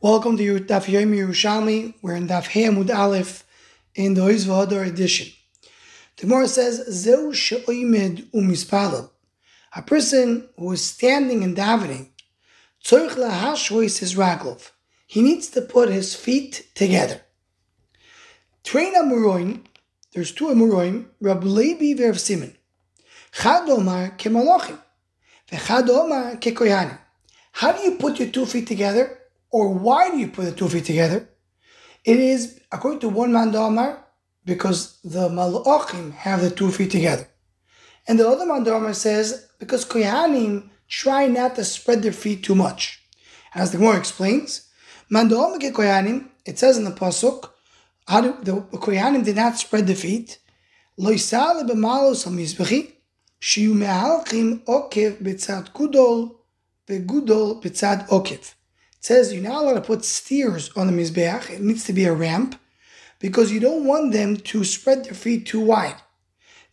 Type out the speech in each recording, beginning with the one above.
Welcome to your Daf Yomi Yerushalmi. We're in Daf Amud Aleph in the Oiz V'Hadar edition. The says, Zeu she'oimed umispalel. A person who is standing and davening, tzorich lahashvois his raglov. He needs to put his feet together. Train Amuroim, there's two Amuroim, Rab Levi Verv Simon. Chad Omar kemalachim, kekoyanim. How do you put your two feet together? Or why do you put the two feet together? It is, according to one man because the Malachim have the two feet together. And the other man says, because Kohanim try not to spread their feet too much. As the Gemara explains, Mandam Kohanim, it says in the Pasuk, how do, the Kohanim did not spread the feet. Loisal b'malos hamizbechi, okev b'tzad gudol, ve'gudol b'tzad okev. It says you're not allowed to put steers on the Mizbeach. It needs to be a ramp because you don't want them to spread their feet too wide.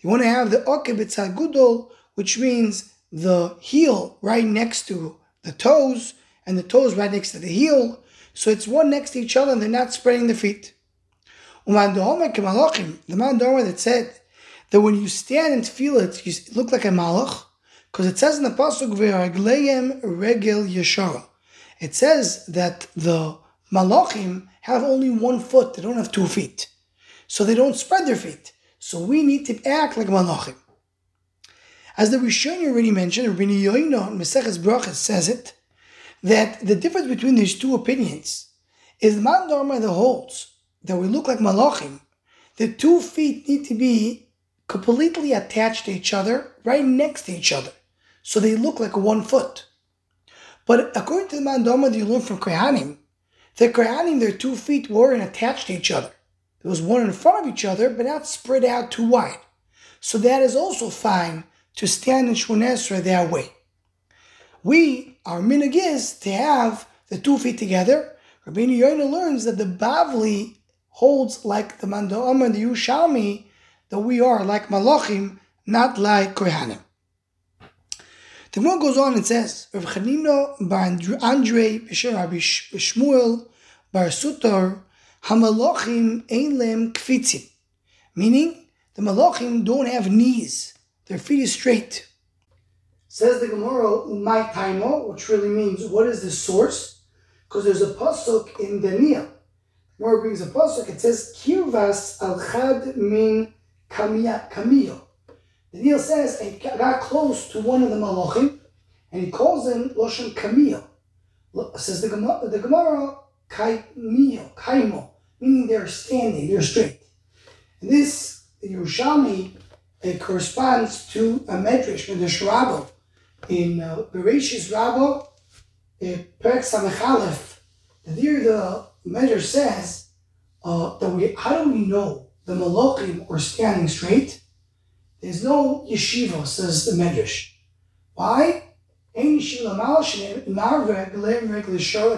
You want to have the Okebetza Gudol, which means the heel right next to the toes and the toes right next to the heel. So it's one next to each other and they're not spreading the feet. The man that said that when you stand and feel it, you look like a malach, because it says in the pasuk regel yeshara it says that the malachim have only one foot, they don't have two feet. So they don't spread their feet. So we need to act like malachim. As the Rishon already mentioned, Rabbi Yoino in Brachas says it, that the difference between these two opinions is the Mandama that holds that we look like malachim. The two feet need to be completely attached to each other, right next to each other, so they look like one foot. But according to the Mandama that you learn from Kohanim, the Kohanim, their two feet weren't attached to each other. There was one in front of each other, but not spread out too wide. So that is also fine to stand in Shmonesra that way. We, our minig is to have the two feet together. Rabbeinu Yoina learns that the Bavli holds like the Mandama and the Yerushalmi, that we are like Malachim, not like Kohanim. The Gemara goes on and says, Rav Chanino bar Andre b'shem Rabbi Shmuel bar Sutor Hamalochim ein lem kfitzim, meaning the Malachim don't have knees; their feet is straight. Says the Gemara, Umay Taimo, which really means what is the source? Because there's a pasuk in Daniel. Gemara brings a pasuk. It says Kirvas al Chad min Kamiyah. Daniel says he got close to one of the malachim, and he calls him Loshan Kamil. Says the Gemara, the Gemara Kaimio, Kaimo, meaning they're standing, they're straight. And this Yerushalmi it corresponds to a medrash the Shrabo in uh, Bereshis Rabbo, uh, Perek Samechalef. There the medrash says uh, that we, how do we know the malachim are standing straight? There's no yeshiva, says the Medrash. Why? It's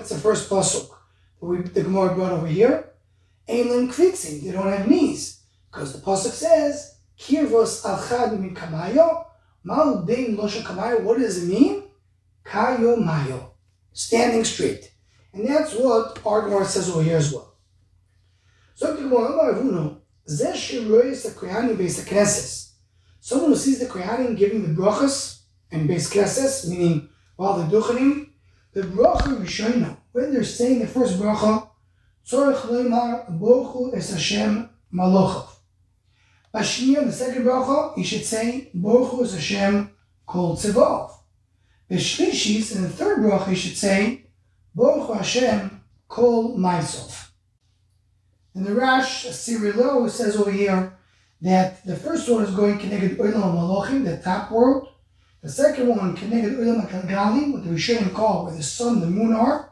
the first pasuk that we, the Gemara brought over here. Ein kvitzing, they don't have knees. Because the pasuk says, Kirvos alchad min kamayo, mal bein losha kamayo. What does it mean? Kayo mayo. Standing straight. And that's what our Gemara says over here as well. So the Gemara, Zeh shiroyes akoyani beis akneses. Someone who sees the Kohanim giving the brachas and base keses, meaning while they're duchenim, the bracha rishona, when they're saying the first bracha, tzorich leimar bochu es Hashem malochav. Bashniya, the second bracha, you should say bochu es Hashem kol tzevov. Beshlishis, in the third bracha, you should say bochu Hashem kol maisov. And the Rash, Sirilo, says over here, that the first one is going connected Olam Malachim, the top world. The second one connected Olam Kalgalim, what the Rishonim call where the sun, the moon are.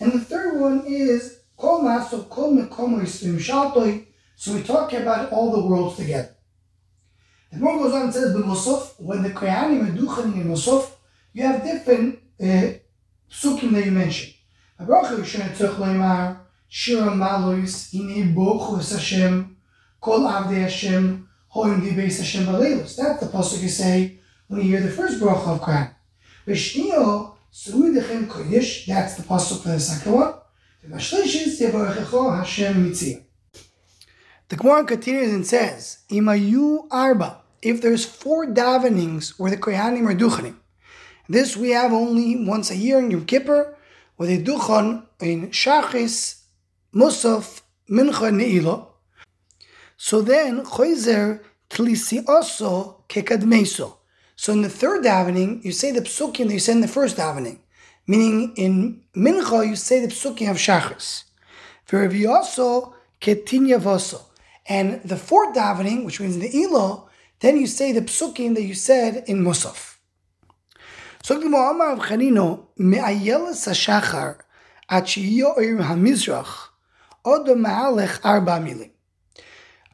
And the third one is Kol Maso Kol Mekom. So we talk about all the worlds together. The more goes on and says, B'Mosov, when the Kohanim are duchening in Mosov, you have different uh, psukim that you mentioned. Abracha Rishon Tzach Leimar, Shira Malois, Hine Bochu Hashem, Kol Avdei Hashem Hoim Beis Hashem Baleilus. That's the pasuk you say when you hear the first bracha of Quran. Vishnio Suidechem Kodesh. That's the pasuk for the second one. The Gemara continues and says, Imayu arba, if there's four davenings where the Kohanim are duchanim. This we have only once a year in Yom Kippur, where they duchan in Shachis, Musaf, Mincha, Ne'ilah. So then, Choizer tlisi also kekadmeso. So in the third davening, you say the psukim that you said in the first davening. Meaning in Mincha, you say the psukim of Shachris. For also ketinya vaso. And the fourth davening, which means the Elo, then you say the psukim that you said in Musaf. So the Muhammad of Chanino, me'ayelas ha'shachar, at she'yo'ir ha'mizrach, od ma'alech arba milim.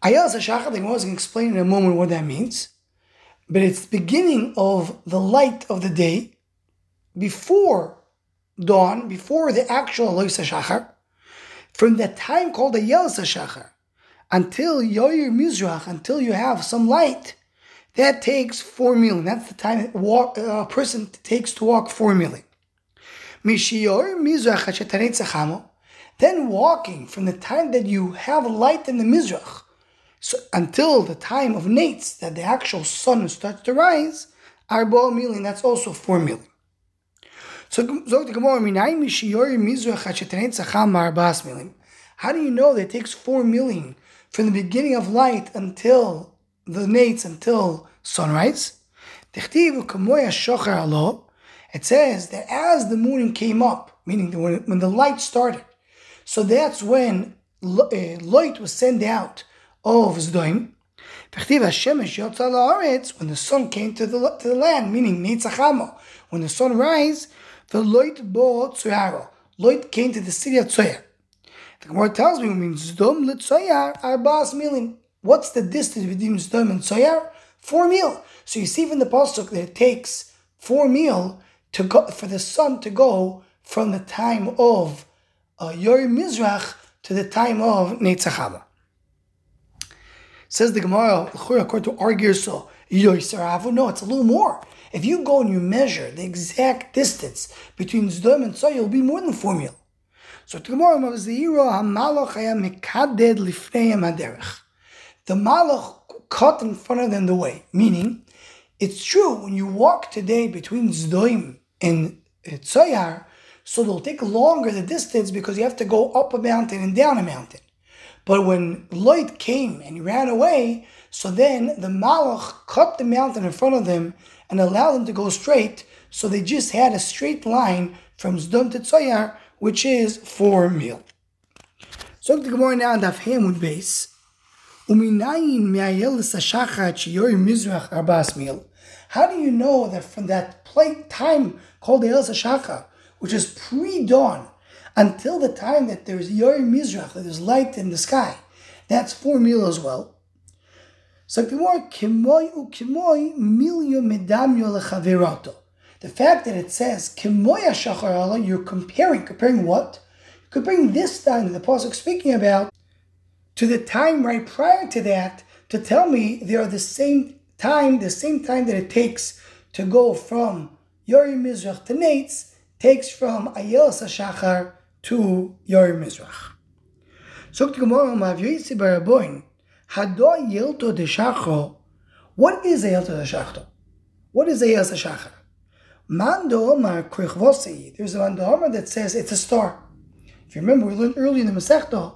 Ayelas ha'shachar, the Gemara is going to explain in a moment what that means. But it's the beginning of the light of the day, before dawn, before the actual Alois HaShachar, from the time called Yelas HaShachar, until Yoyer Mizrach, until you have some light, that takes four milin. That's the time uh, a person takes to walk four milin. Then walking from the time that you have light in the Mizrach so until the time of Nates, that the actual sun starts to rise, arba milin, that's also four milin. So the Gemara, how do you know that it takes four milin from the beginning of light until the nates, until sunrise? It says that as the moon came up, meaning when, when the light started, so that's when uh, light was sent out of Zdoim. When the sun came to the, to the land, meaning Neitzachamo, when the sun rise, the Loit bo Tzoyaro. Loit came to the city of Tzoyar. The Gemara tells me, when Zdom Litzoyar Arbas Milim. What's the distance between Zdom and Tzoyar? Four mil. So you see from the pasuk that it takes four mil to go for the sun to go from the time of uh, Yor Mizrach to the time of Netzachaba. Says the Gemara, according to argue so, no, it's a little more. If you go and you measure the exact distance between Zdom and Tzoy, it'll be more than four mil. So the the Malach cut in front of them the way, meaning it's true when you walk today between Zdoim and Tzoyar, so it'll take longer the distance because you have to go up a mountain and down a mountain. But when Loit came and ran away, so then the Malach cut the mountain in front of them and allowed them to go straight. So they just had a straight line from Zdom to Tzoyar, which is four mil. So the Gemara now on Daf Amud Beis. How do you know that from that time called the El Sashachar, which is pre-dawn, until the time that there's Yor Mizrach, there's light in the sky. That's four mil as well. So. The fact that it says you're comparing, comparing what? You're comparing this time that the Pasuk speaking about to the time right prior to that to tell me they are the same time, the same time that it takes to go from Yori Mizrach to Nates takes from Ayel Sashachar to Yor Mizrach. Sogt Gemara Mav Yoisi Baraboin, Hado Yelto de Shacho, what is a Yelto de Shachto? What is a Yelto Shachar? Mando Omar Krichvosi, there's a Mando Omar that says it's a star. If you remember, we learned earlier in the Masechta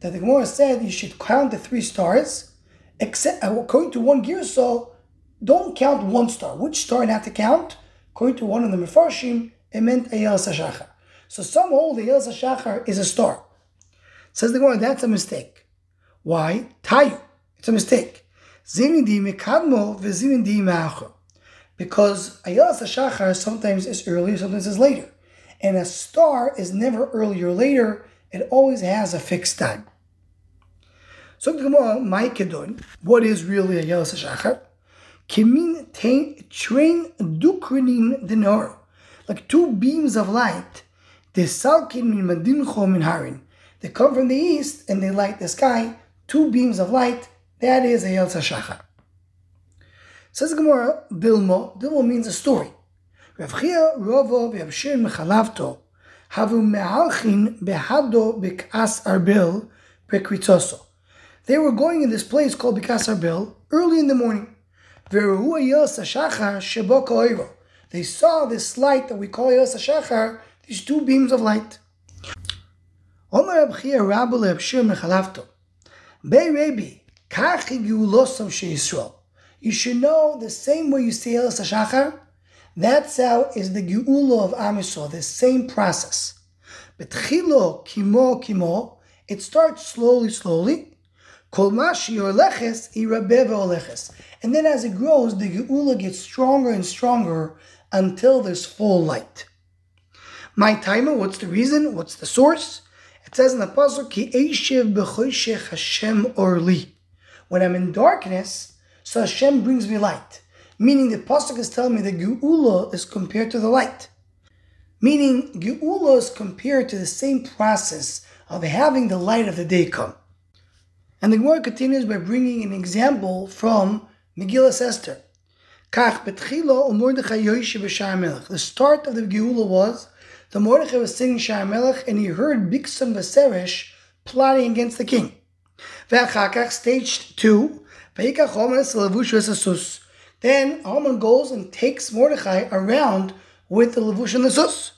that the Gemara said you should count the three stars, except uh, according to one gear, so don't count one star. Which star not to count? According to one of the Mefarshim, it meant Eyal Sashachar. So some hold the Yelza Shachar is a star. Says the Gemara, that's a mistake. Why? Tayu. It's a mistake. Because a Yelza Shachar sometimes is earlier, sometimes is later. And a star is never earlier or later. It always has a fixed time. So the Gemara, Maikedon, what is really a Yelza Shachar? Kimin train dukrinin denor. Like two beams of light They come from the east and they light the sky. Two beams of light. That is a Yelza Shachar. Says Gemara, Dilmo. Dilmo means a story. They were going in this place called Bikas Arbil early in the morning. They saw this light that we call Yos HaShachar, these two beams of light. Omer Abchia Rabbi Le'Abshir Mechalafto. Bei Rabbi, Kachi Geulosam Yisrael. You should know the same way you say Yos HaShachar, that's how is the Geula of Am Yisrael, the same process. Betchilo kimo kimo, it starts slowly, slowly. Kol mashi leches leches. And then as it grows, the Geula gets stronger and stronger until there's full light. My timer, what's the reason? What's the source? It says in the pasuk, Ki Hashem orli. When I'm in darkness, so Hashem brings me light. Meaning the pasuk is telling me that Geula is compared to the light. Meaning Geula is compared to the same process of having the light of the day come. And the Gemara continues by bringing an example from Megillah Esther. The start of the Geula was the Mordechai was singing Shai and he heard Biksim Vaseresh plotting against the king. Stage 2. Then Haman goes and takes Mordechai around with the Levush and the Sus.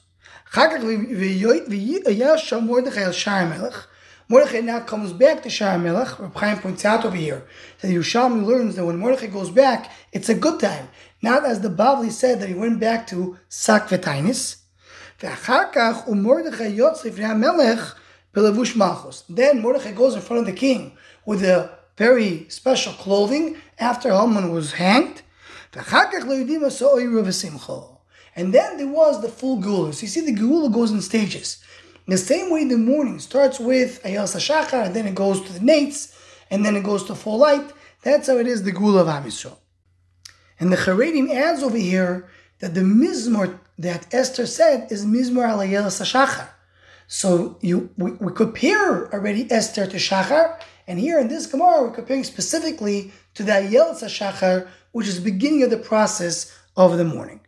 Mordechai now comes back to Shai Melech. Reb Chaim points out over here that Yerushalmi learns that when Mordechai goes back, it's a good time. Not as the Bavli said that he went back to Sakvetainis. Then Mordechai goes in front of the king with a very special clothing after Haman was hanged. And then there was the full Geula. So you see, the Geula goes in stages. The same way the morning starts with Ayas HaShachar, and then it goes to the Nates, and then it goes to full light. That's how it is the Geula of Am. And the Charedim adds over here that the Mizmor that Esther said is Mizmor al Ayas HaShachar. So you we, we compare already Esther to Shachar, and here in this Gemara we're comparing specifically to the Ayel Shachar, which is the beginning of the process of the morning.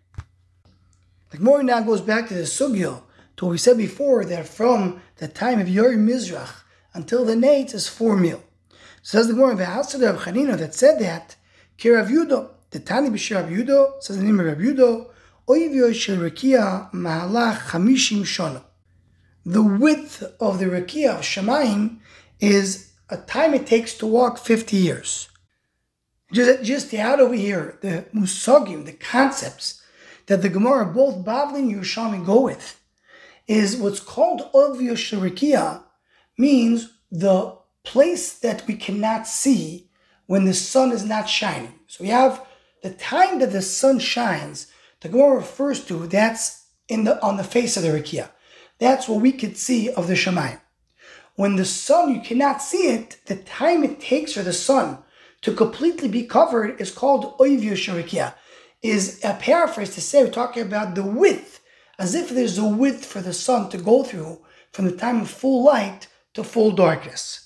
The Gemara now goes back to the Sugyo to what we said before that from the time of Yori Mizrach until the night is four mil. Says the Gemara V'Hasad of Chanina that said that Kirav Yudo, the Tani B'Shir Yudo, says the name of Rav Yudo, Shel. The width of the Rekia of Shemaim is a time it takes to walk 50 years. Just, just add over here, the musagim, the concepts that the Gemara, both Bavli and Yerushalmi go with, is what's called Ovyo Sharikia, means the place that we cannot see when the sun is not shining. So we have the time that the sun shines, the Gemara refers to, that's in the on the face of the Rikia. That's what we could see of the Shemayim. When the sun, you cannot see it, the time it takes for the sun to completely be covered is called Oivyo Sharikia. Is a paraphrase to say, we're talking about the width as if there's a width for the sun to go through from the time of full light to full darkness.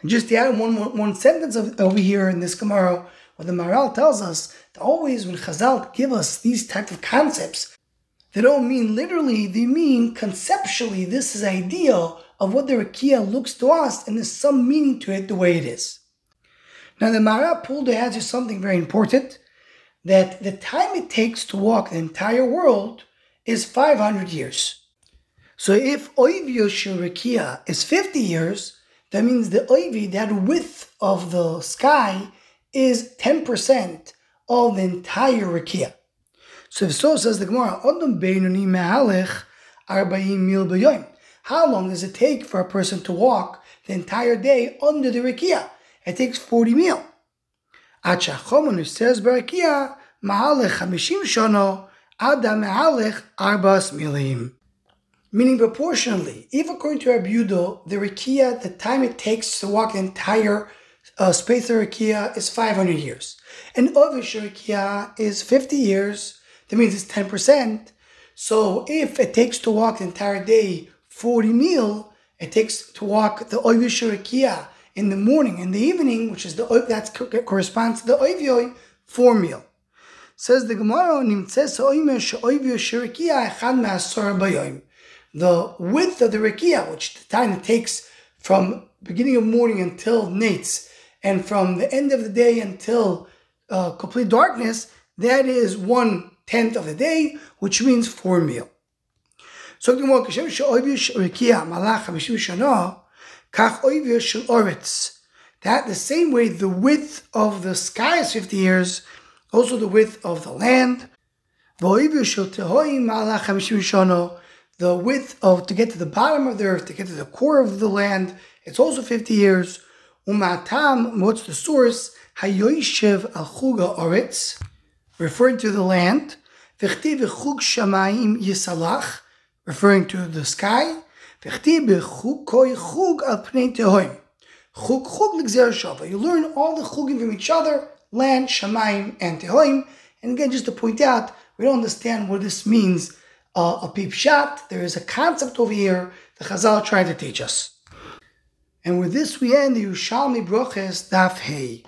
And just to add one, one, one sentence of, over here in this Gemara, where the Maharal tells us that always when Chazal give us these type of concepts, they don't mean literally, they mean conceptually, this is ideal of what the Rakia looks to us, and there's some meaning to it the way it is. Now the Maharal pulled to answer something very important, that the time it takes to walk the entire world is 500 years. So if Oivio Shurikia is 50 years, that means the Oivi, that width of the sky, is 10% of the entire Rikia. So if so says the Gemara. How long does it take for a person to walk the entire day under the Rikia? It takes 40 mil. Achachomon says Barakia Mahalech Hamishim Shono Adam Me'alech Arbas Milim. Meaning proportionally, if according to Rabbi the Rikia, the time it takes to walk the entire uh, space is 500 years. And Ovish is 50 years, that means it's 10%. So if it takes to walk the entire day 40 mil, it takes to walk the Ovish in the morning and the evening, which is the that corresponds to the Ovioi, 4 mil. Says the Gemara, the width of the Rekia, which the time it takes from beginning of morning until nates, and from the end of the day until uh, complete darkness, that is one tenth of the day, which means four mil. So that the same way the width of the sky is 50 years, also the width of the land. The width of to get to the bottom of the earth, to get to the core of the land, it's also 50 years. Umatam, what's the source? Hayoishev achuga oritz, referring to the land. V'chtiv chug shamayim yisalach, referring to the sky. V'chtiv chug koi chug al pnei tehoim. Chug chug l'gzer shava. You learn all the chugim from each other, land, shamayim, and tehoim. And again, just to point out, we don't understand what this means. Uh, a peep shot. There is a concept over here the Chazal trying to teach us. And with this, we end the Yerushalmi Broches Daf Hey.